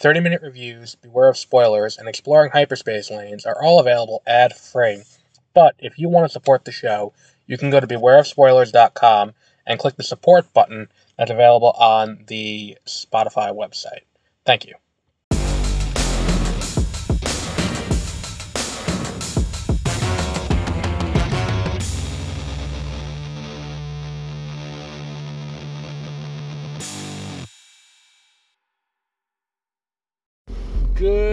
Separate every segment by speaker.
Speaker 1: 30 minute reviews, beware of spoilers, and exploring hyperspace lanes are all available ad free. But if you want to support the show, you can go to bewareofspoilers.com and click the support button that's available on the Spotify website. Thank you.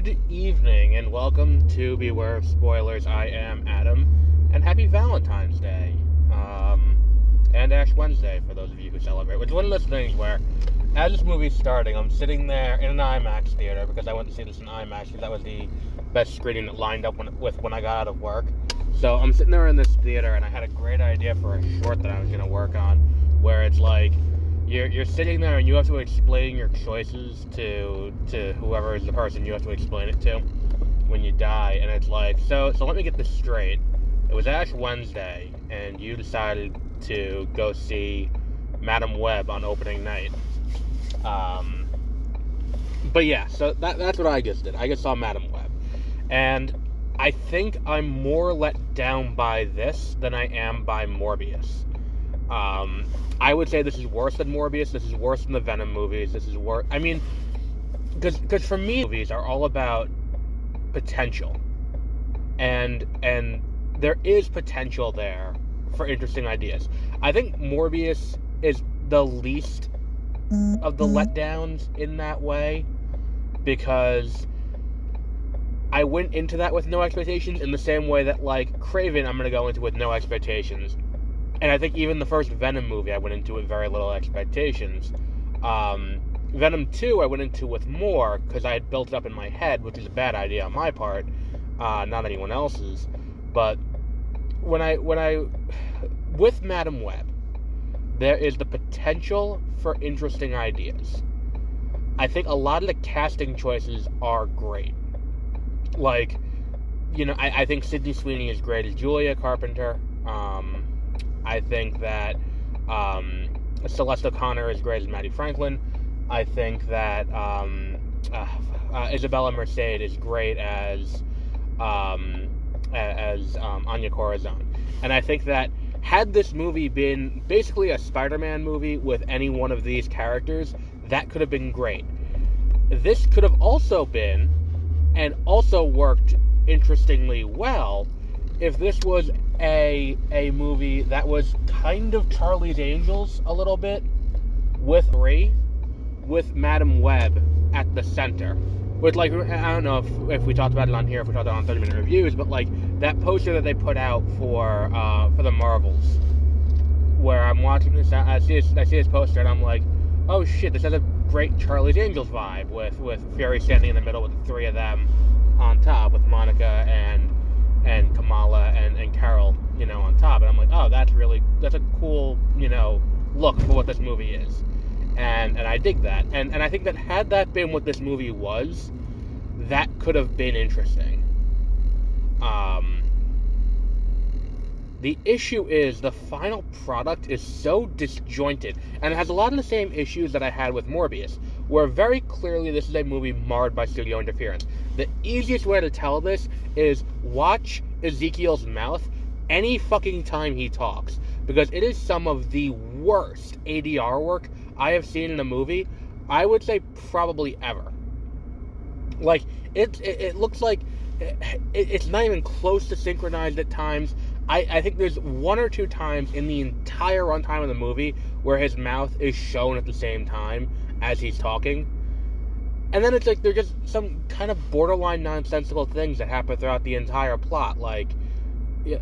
Speaker 1: Good evening and welcome to Beware of Spoilers. I am Adam, and happy Valentine's Day. Um, and Ash Wednesday for those of you who celebrate. Which one of those things where, as this movie's starting, I'm sitting there in an IMAX theater because I went to see this in IMAX because that was the best screening that lined up when, with when I got out of work. So I'm sitting there in this theater, and I had a great idea for a short that I was going to work on, where it's like you're you're sitting there and you have to explain your choices to to whoever is the person you have to explain it to when you die, and it's like so so let me get this straight. It was Ash Wednesday, and you decided to go see Madame Web on opening night. Um, but yeah, so that, that's what I just did. I just saw Madame Web, and I think I'm more let down by this than I am by Morbius. Um, I would say this is worse than Morbius. This is worse than the Venom movies. This is worse. I mean, because for me, movies are all about potential, and and there is potential there for interesting ideas. I think Morbius is the least of the letdowns in that way because I went into that with no expectations in the same way that like Kraven I'm going to go into with no expectations. And I think even the first Venom movie I went into with very little expectations. Um, Venom 2 I went into with more because I had built it up in my head, which is a bad idea on my part, uh, not anyone else's. But when I when I with Madame Web, there is the potential for interesting ideas. I think a lot of the casting choices are great. Like, you know, I, I think Sydney Sweeney is great as Julia Carpenter. Um, I think that um, Celeste O'Connor is great as Maddie Franklin. I think that um, uh, uh, Isabella Merced is great as um, as um, Anya Corazon. And I think that had this movie been basically a Spider-Man movie with any one of these characters, that could have been great. This could have also been, and also worked interestingly well, if this was a a movie that was kind of Charlie's Angels a little bit, with Ray, with Madame Web at the center with like I don't know if, if we talked about it on here, if we talked about it on 30 minute reviews, but like that poster that they put out for uh, for the Marvels, where I'm watching this, I see this, I see this poster and I'm like, oh shit, this has a great Charlie's Angels vibe with with Fury standing in the middle with the three of them on top with Monica and and Kamala and, and Carol, you know, on top, and I'm like, oh, that's really that's a cool, you know, look for what this movie is and and I dig that. And and I think that had that been what this movie was, that could have been interesting. Um, the issue is the final product is so disjointed, and it has a lot of the same issues that I had with Morbius, where very clearly this is a movie marred by studio interference. The easiest way to tell this is watch Ezekiel's mouth any fucking time he talks, because it is some of the worst ADR work I have seen in a movie, I would say probably ever. Like it, it, it looks like it, it's not even close to synchronized at times. I, I think there's one or two times in the entire runtime of the movie where his mouth is shown at the same time as he's talking. And then it's like they're just some kind of borderline nonsensical things that happen throughout the entire plot. Like, you,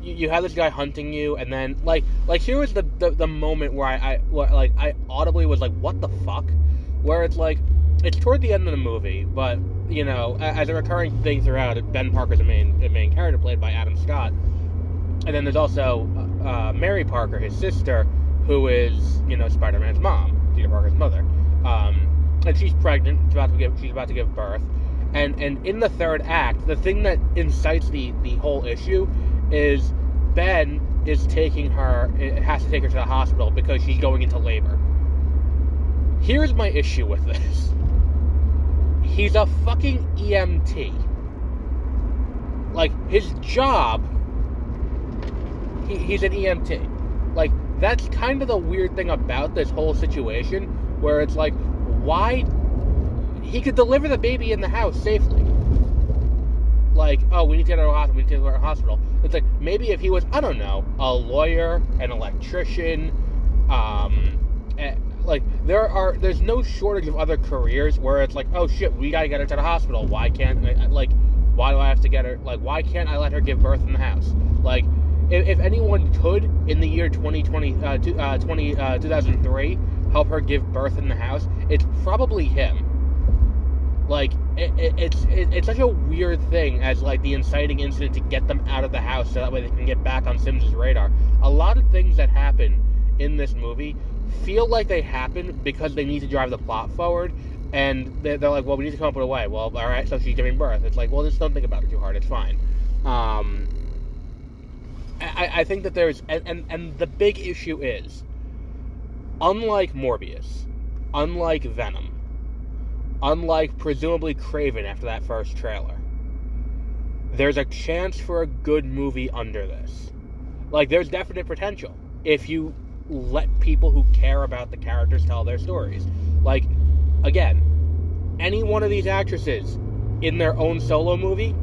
Speaker 1: you have this guy hunting you, and then like like here was the the, the moment where I, I like I audibly was like, what the fuck? Where it's like it's toward the end of the movie, but you know, as a recurring thing throughout, Ben Parker's a main a main character played by Adam Scott, and then there's also uh, uh, Mary Parker, his sister, who is you know Spider-Man's mom, Peter Parker's mother, um, and she's pregnant, she's about to give she's about to give birth, and and in the third act, the thing that incites the the whole issue is Ben is taking her, it has to take her to the hospital because she's going into labor. Here's my issue with this. he's a fucking EMT. Like his job, he, he's an EMT. Like that's kind of the weird thing about this whole situation, where it's like, why he could deliver the baby in the house safely. Like, oh, we need to get her to hospital. We need to get to a hospital. It's like maybe if he was, I don't know, a lawyer, an electrician, um, eh, like there are, there's no shortage of other careers where it's like, oh shit, we gotta get her to the hospital. Why can't, like, why do I have to get her? Like, why can't I let her give birth in the house? Like, if, if anyone could in the year 2020, uh, two, uh, 20, uh, 2003 help her give birth in the house, it's probably him like it, it, it's it, it's such a weird thing as like the inciting incident to get them out of the house so that way they can get back on Sims's radar. A lot of things that happen in this movie feel like they happen because they need to drive the plot forward, and they're, they're like, well, we need to come up with a way. Well, all right, so she's giving birth. It's like, well, just don't think about it too hard. It's fine. Um, I, I think that there's and, and and the big issue is, unlike Morbius, unlike Venom unlike presumably Kraven after that first trailer. There's a chance for a good movie under this. Like, there's definite potential if you let people who care about the characters tell their stories. Like, again, any one of these actresses in their own solo movie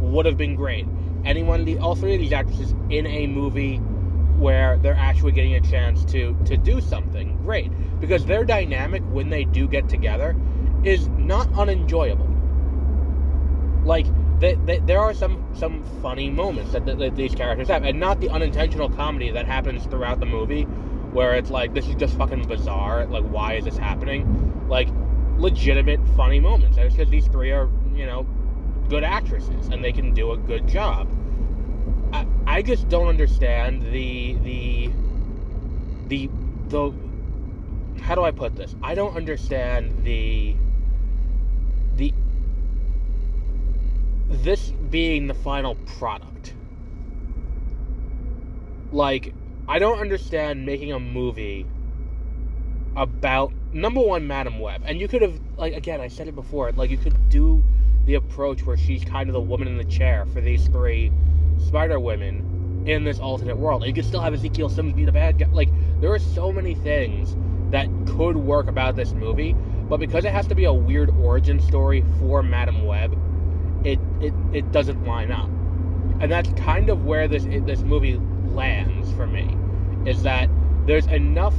Speaker 1: would have been great. Any one of the, all three of these actresses in a movie where they're actually getting a chance to to do something great because their dynamic when they do get together is not unenjoyable. Like they, they, there are some some funny moments that, that, that, these characters have, and not the unintentional comedy that happens throughout the movie, where it's like this is just fucking bizarre. Like why is this happening? Like legitimate funny moments. It's because these three are you know good actresses and they can do a good job. I, I just don't understand the the the the how do I put this? I don't understand the the this being the final product. Like, I don't understand making a movie about number one, Madame Web, and you could have like again, I said it before, like you could do the approach where she's kind of the woman in the chair for these three Spider Women in this alternate world. You could still have Ezekiel Simmons be the bad guy. Like, there are so many things that could work about this movie but because it has to be a weird origin story for Madame Web, it it, it doesn't line up. And that's kind of where this this movie lands for me, is that there's enough.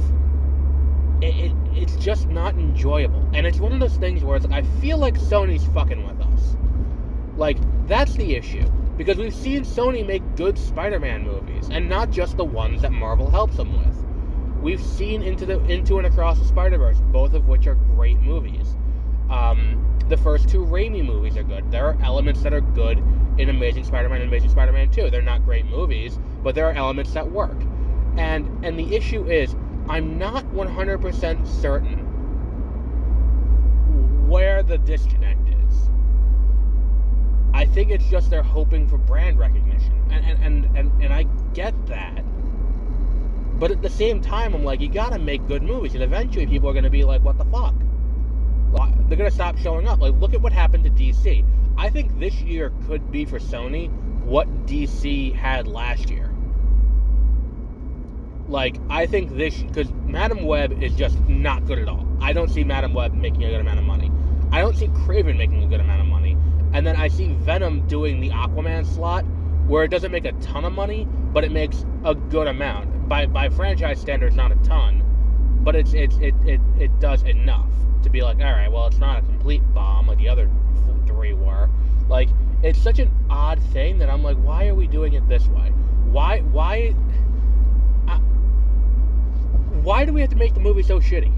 Speaker 1: It, it, it's just not enjoyable, and it's one of those things where it's like I feel like Sony's fucking with us. Like that's the issue because we've seen Sony make good Spider-Man movies, and not just the ones that Marvel helps them with. We've seen into the into and across the Spider Verse, both of which are great movies. Um, the first two Raimi movies are good. There are elements that are good in Amazing Spider-Man and Amazing Spider-Man 2. They're not great movies, but there are elements that work. And and the issue is, I'm not 100% certain where the disconnect is. I think it's just they're hoping for brand recognition, and and and and, and I get that. But at the same time, I'm like, you gotta make good movies, and eventually people are gonna be like, what the fuck? They're gonna stop showing up. Like, look at what happened to DC. I think this year could be for Sony what DC had last year. Like, I think this because Madame Web is just not good at all. I don't see Madame Web making a good amount of money. I don't see Kraven making a good amount of money. And then I see Venom doing the Aquaman slot, where it doesn't make a ton of money, but it makes a good amount by by franchise standards, not a ton, but it's it's it it, it does enough to be like, all right, well, it's not a complete bomb like the other three were. Like, it's such an odd thing that I'm like, why are we doing it this way? Why why? I, why do we have to make the movie so shitty?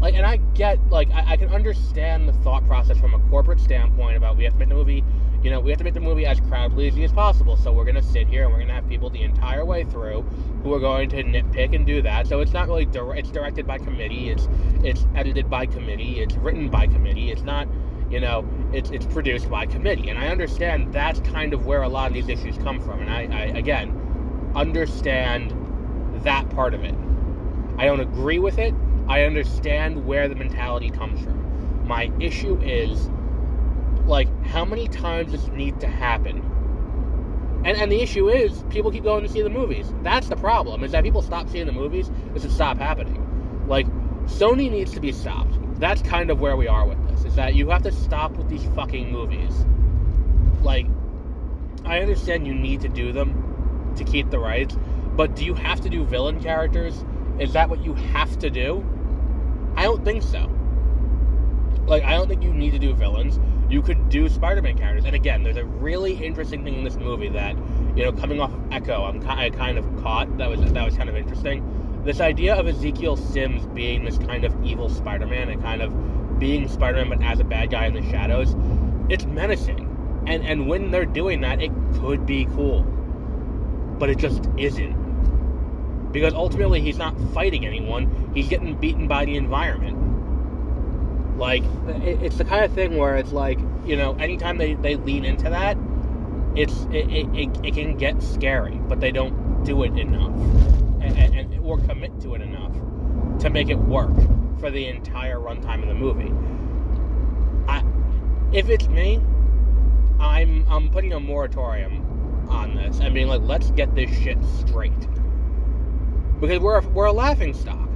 Speaker 1: Like, and I get, like, I, I can understand the thought process from a corporate standpoint about we have to make the movie you know, we have to make the movie as crowd pleasing as possible. So we're going to sit here and we're going to have people the entire way through who are going to nitpick and do that. So it's not really di- it's directed by committee. It's it's edited by committee. It's written by committee. It's not you know it's it's produced by committee. And I understand that's kind of where a lot of these issues come from. And I, I again understand that part of it. I don't agree with it. I understand where the mentality comes from My issue is like how many times does it need to happen? And and the issue is people keep going to see the movies. That's the problem. Is that people stop seeing the movies, this would stop happening. Like Sony needs to be stopped. That's kind of where we are with this. Is that you have to stop with these fucking movies. Like I understand you need to do them to keep the rights, but do you have to do villain characters? Is that what you have to do? I don't think so. Like, I don't think you need to do villains. You could do Spider-Man characters. And again, there's a really interesting thing in this movie that, you know, coming off of Echo, I'm I kind of caught that was that was kind of interesting. This idea of Ezekiel Sims being this kind of evil Spider-Man and kind of being Spider-Man but as a bad guy in the shadows, it's menacing. And and when they're doing that, it could be cool. But it just isn't. Because ultimately he's not fighting anyone, he's getting beaten by the environment. Like, it's the kind of thing where it's like, you know, anytime they, they lean into that, it's it, it, it, can get scary, but they don't do it enough. And, and, or commit to it enough to make it work for the entire runtime of the movie. I, if it's me, I'm I'm putting a moratorium on this and being like, let's get this shit straight because we're a, we're a laughing stock.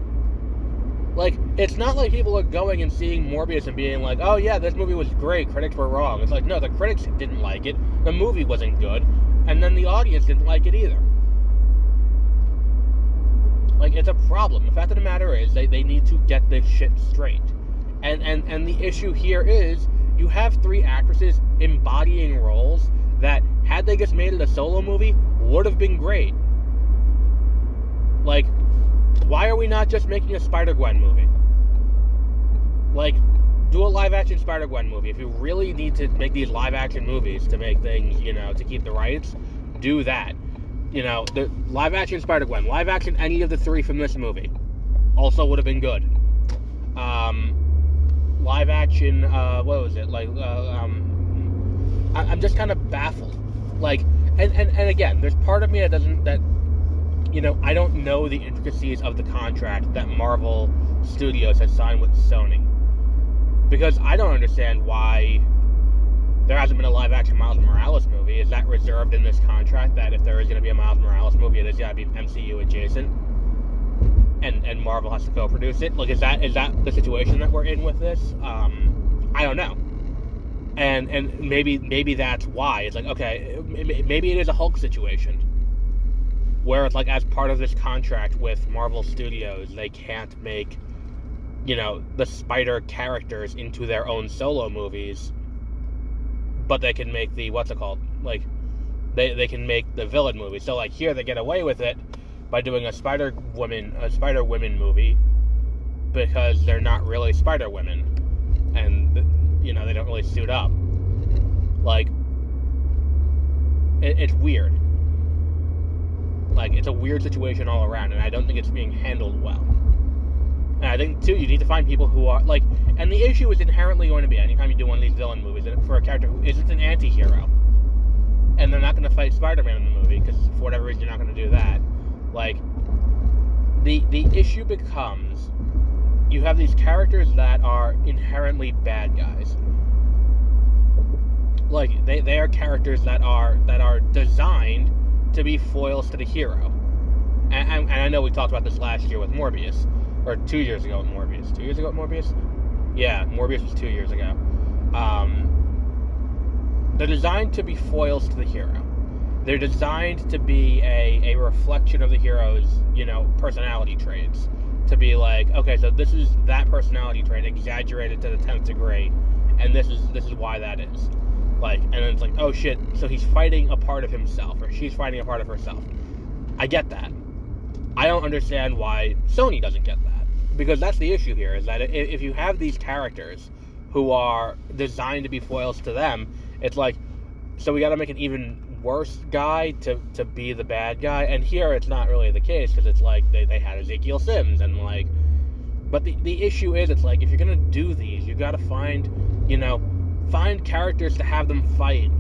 Speaker 1: Like, it's not like people are going and seeing Morbius and being like, oh yeah, this movie was great, critics were wrong. It's like, no, the critics didn't like it, the movie wasn't good, and then the audience didn't like it either. Like, it's a problem. The fact of the matter is, they, they need to get this shit straight. And, and, and the issue here is, you have three actresses embodying roles that, had they just made it a solo movie, would have been great. Like, why are we not just making a Spider Gwen movie? Like, do a live action Spider Gwen movie. If you really need to make these live action movies to make things, you know, to keep the rights, do that. You know, the live action Spider Gwen, live action any of the three from this movie, also would have been good. Um, live action, uh, what was it? Like, uh, um, I, am just kind of baffled. Like, and, and, and again, there's part of me that doesn't, that you know, I don't know the intricacies of the contract that Marvel Studios has signed with Sony. Because I don't understand why there hasn't been a live action Miles Morales movie. Is that reserved in this contract that if there is going to be a Miles Morales movie, it has got to be MCU adjacent? And, and Marvel has to co-produce it. Like, is that is that the situation that we're in with this? Um, I don't know. And and maybe maybe that's why it's like okay, maybe it is a Hulk situation where it's like as part of this contract with Marvel Studios, they can't make you know the Spider characters into their own solo movies, but they can make the what's it called like they they can make the villain movie. So like here they get away with it by doing a Spider Woman a Spider Women movie because they're not really Spider Women and you know they don't really suit up. Like it, it's weird like it's a weird situation all around, and I don't think it's being handled well. And I think too, you need to find people who are like, and the issue is inherently going to be anytime you do one of these villain movies for a character who isn't an anti-hero, and they're not going to fight Spider-Man in the movie because for whatever reason you're not going to do that. Like, the the issue becomes you have these characters that are inherently bad guys. Like they, they are characters that are that are designed to be foils to the hero. And, and, and, I know we talked about this last year with Morbius, or two years ago with Morbius. Two years ago with Morbius? Yeah, Morbius was two years ago. Um, they're designed to be foils to the hero. They're designed to be a, a reflection of the hero's, you know, personality traits. To be like, okay, so this is that personality trait exaggerated to the tenth degree, and this is this is why that is. Like, and it's like, oh shit, so he's fighting a part of himself, or she's fighting a part of herself. I get that. I don't understand why Sony doesn't get that. Because that's the issue here, is that if you have these characters who are designed to be foils to them, it's like, so we gotta make an even worse guy to, to be the bad guy. And here it's not really the case, because it's like they, they had Ezekiel Sims, and like, but the, the issue is, it's like, if you're gonna do these, you gotta find, you know, find characters to have them fight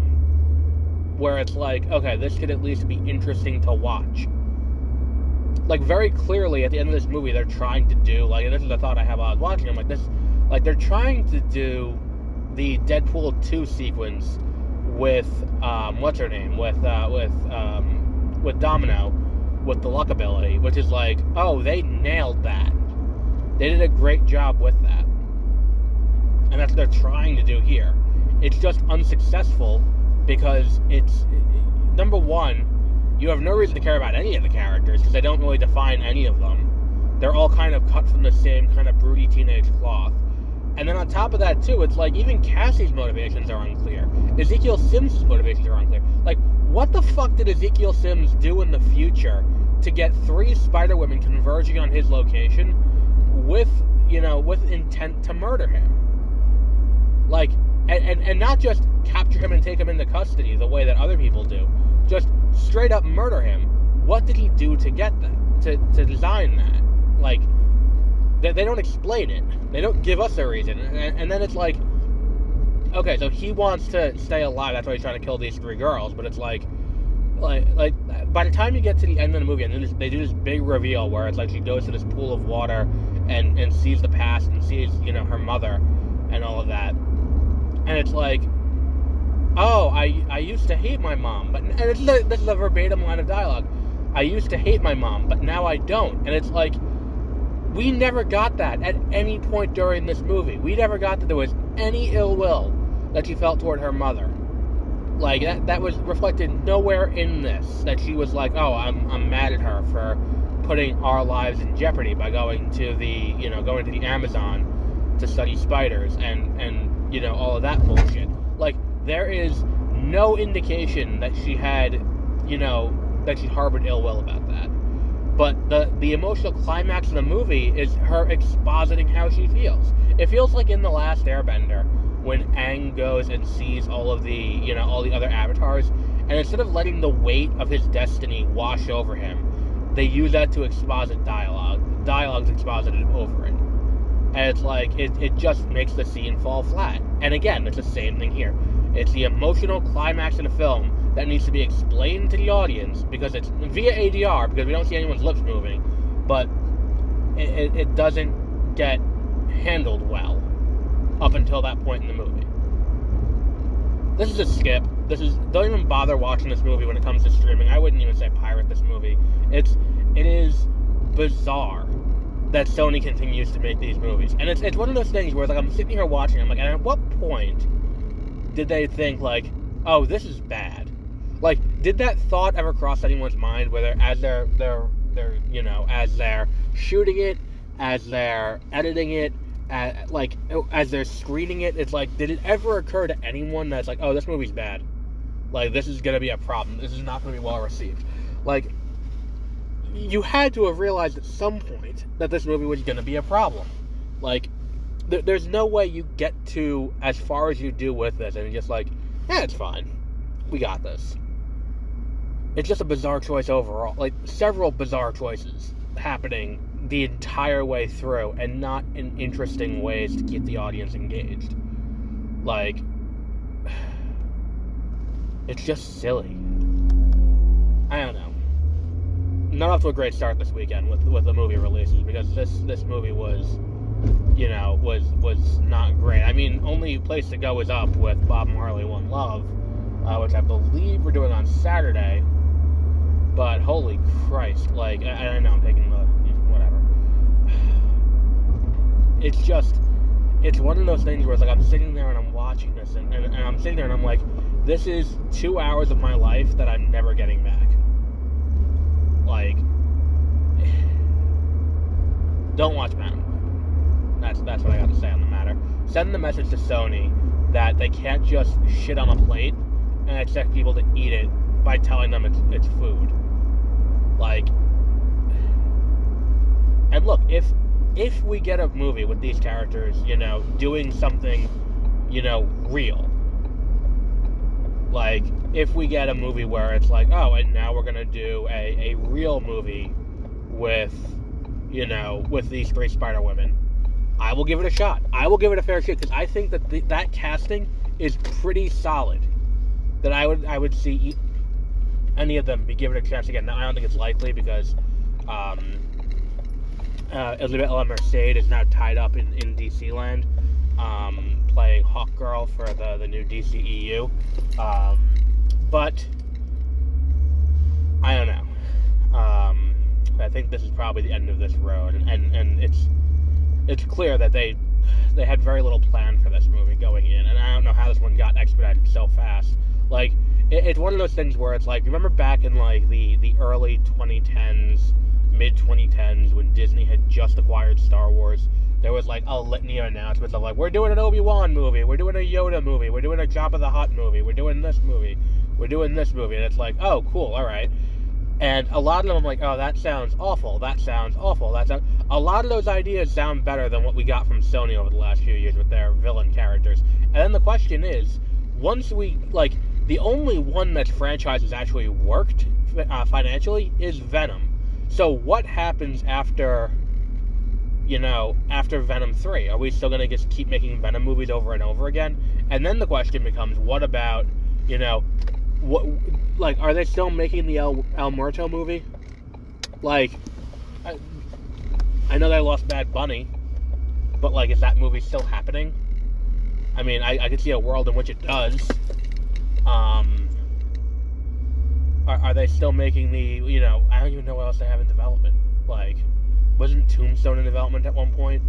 Speaker 1: where it's like, okay, this could at least be interesting to watch. Like very clearly at the end of this movie, they're trying to do like, this is a thought I have while I was watching. I'm like, this, Like they're trying to do the Deadpool two sequence with um, what's her name with uh, with um, with Domino with the luck ability, which is like, oh, they nailed that. They did a great job with that, and that's what they're trying to do here. It's just unsuccessful because it's number one, you have no reason to care about any of the characters because they don't really define any of them. They're all kind of cut from the same kind of broody teenage cloth. And then on top of that, too, it's like even Cassie's motivations are unclear. Ezekiel Sims' motivations are unclear. Like, what the fuck did Ezekiel Sims do in the future to get three Spider Women converging on his location with, you know, with intent to murder him? Like, and, and, and not just capture him and take him into custody the way that other people do, just straight up murder him. What did he do to get that? To, to design that? Like, they, they don't explain it. They don't give us a reason. And, and then it's like, okay, so he wants to stay alive. That's why he's trying to kill these three girls. But it's like, like, like by the time you get to the end of the movie, and they do this big reveal where it's like she goes to this pool of water and and sees the past and sees you know her mother and all of that, and it's like, oh, I I used to hate my mom, but and it's this is a verbatim line of dialogue. I used to hate my mom, but now I don't, and it's like we never got that at any point during this movie. We never got that there was any ill will that she felt toward her mother. Like that that was reflected nowhere in this. That she was like, "Oh, I'm I'm mad at her for putting our lives in jeopardy by going to the you know going to the Amazon to study spiders and and you know all of that bullshit." Like there is no indication that she had you know that she harbored ill will about that. But the the emotional climax of the movie is her expositing how she feels. It feels like in the last Airbender when Aang goes and sees all of the you know all the other avatars, and instead of letting the weight of his destiny wash over him, they use that to exposit dialogue. Dialogue's exposited over it. And it's like it, it just makes the scene fall flat. And again, it's the same thing here. It's the emotional climax in a film that needs to be explained to the audience because it's via ADR because we don't see anyone's lips moving, but it, it, it doesn't get handled well up until that point in the movie. This is a skip. This is don't even bother watching this movie when it comes to streaming. I wouldn't even say pirate this movie. It's it is bizarre that Sony continues to make these movies, and it's it's one of those things where like I'm sitting here watching. I'm like, at what point did they think like, oh, this is bad? Like, did that thought ever cross anyone's mind? Whether as they're they're they're you know as they're shooting it, as they're editing it, as, like oh, as they're screening it, it's like, did it ever occur to anyone that's like, oh, this movie's bad? Like, this is gonna be a problem. This is not gonna be well received. Like, you had to have realized at some point that this movie was gonna be a problem. Like, th- there's no way you get to as far as you do with this and just like, yeah, it's fine. We got this it's just a bizarre choice overall. Like several bizarre choices happening the entire way through, and not in interesting ways to keep the audience engaged. Like, it's just silly. I don't know. Not off to a great start this weekend with with the movie releases because this this movie was, you know, was was not great. I mean, only place to go is up with Bob Marley One Love, uh, which I believe we're doing on Saturday. But holy Christ, like I, I know I'm taking the whatever. It's just it's one of those things where it's like I'm sitting there and I'm watching this and, and, and I'm sitting there and I'm like, this is two hours of my life that I'm never getting back. Like don't watch Venom. That's that's what I got to say on the matter. Send the message to Sony that they can't just shit on a plate and expect people to eat it by telling them it's, it's food. Like, and look, if if we get a movie with these characters, you know, doing something, you know, real, like if we get a movie where it's like, oh, and now we're gonna do a, a real movie with, you know, with these three Spider Women, I will give it a shot. I will give it a fair shot because I think that the, that casting is pretty solid. That I would I would see any of them be given a chance again. Now, I don't think it's likely because um, uh, Elizabeth Merced is now tied up in, in DC land. Um, playing Hawk Girl for the the new DCEU, um, but I don't know. Um, I think this is probably the end of this road, and, and, and it's it's clear that they they had very little plan for this movie going in, and I don't know how this one got expedited so fast. Like it, it's one of those things where it's like remember back in like the the early 2010s, mid 2010s when Disney had just acquired Star Wars. There was like a litany of announcements of like we're doing an Obi Wan movie, we're doing a Yoda movie, we're doing a Jabba the Hutt movie, we're doing this movie, we're doing this movie, and it's like oh cool, all right. And a lot of them, I'm like, oh, that sounds awful. That sounds awful. That sounds... A lot of those ideas sound better than what we got from Sony over the last few years with their villain characters. And then the question is, once we like, the only one that franchise has actually worked uh, financially is Venom. So what happens after, you know, after Venom three? Are we still gonna just keep making Venom movies over and over again? And then the question becomes, what about, you know, what like are they still making the El, El Muerto movie? Like, I, I know they lost Bad Bunny, but like, is that movie still happening? I mean, I, I can see a world in which it does. Um, are, are they still making the? You know, I don't even know what else they have in development. Like, wasn't Tombstone in development at one point?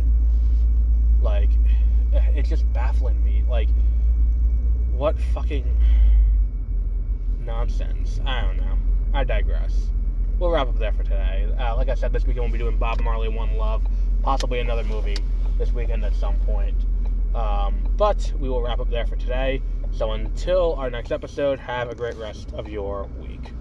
Speaker 1: Like, it's just baffling me. Like, what fucking nonsense. I don't know. I digress. We'll wrap up there for today. Uh, like I said, this weekend we'll be doing Bob Marley One Love, possibly another movie this weekend at some point. Um, but we will wrap up there for today. So until our next episode, have a great rest of your week.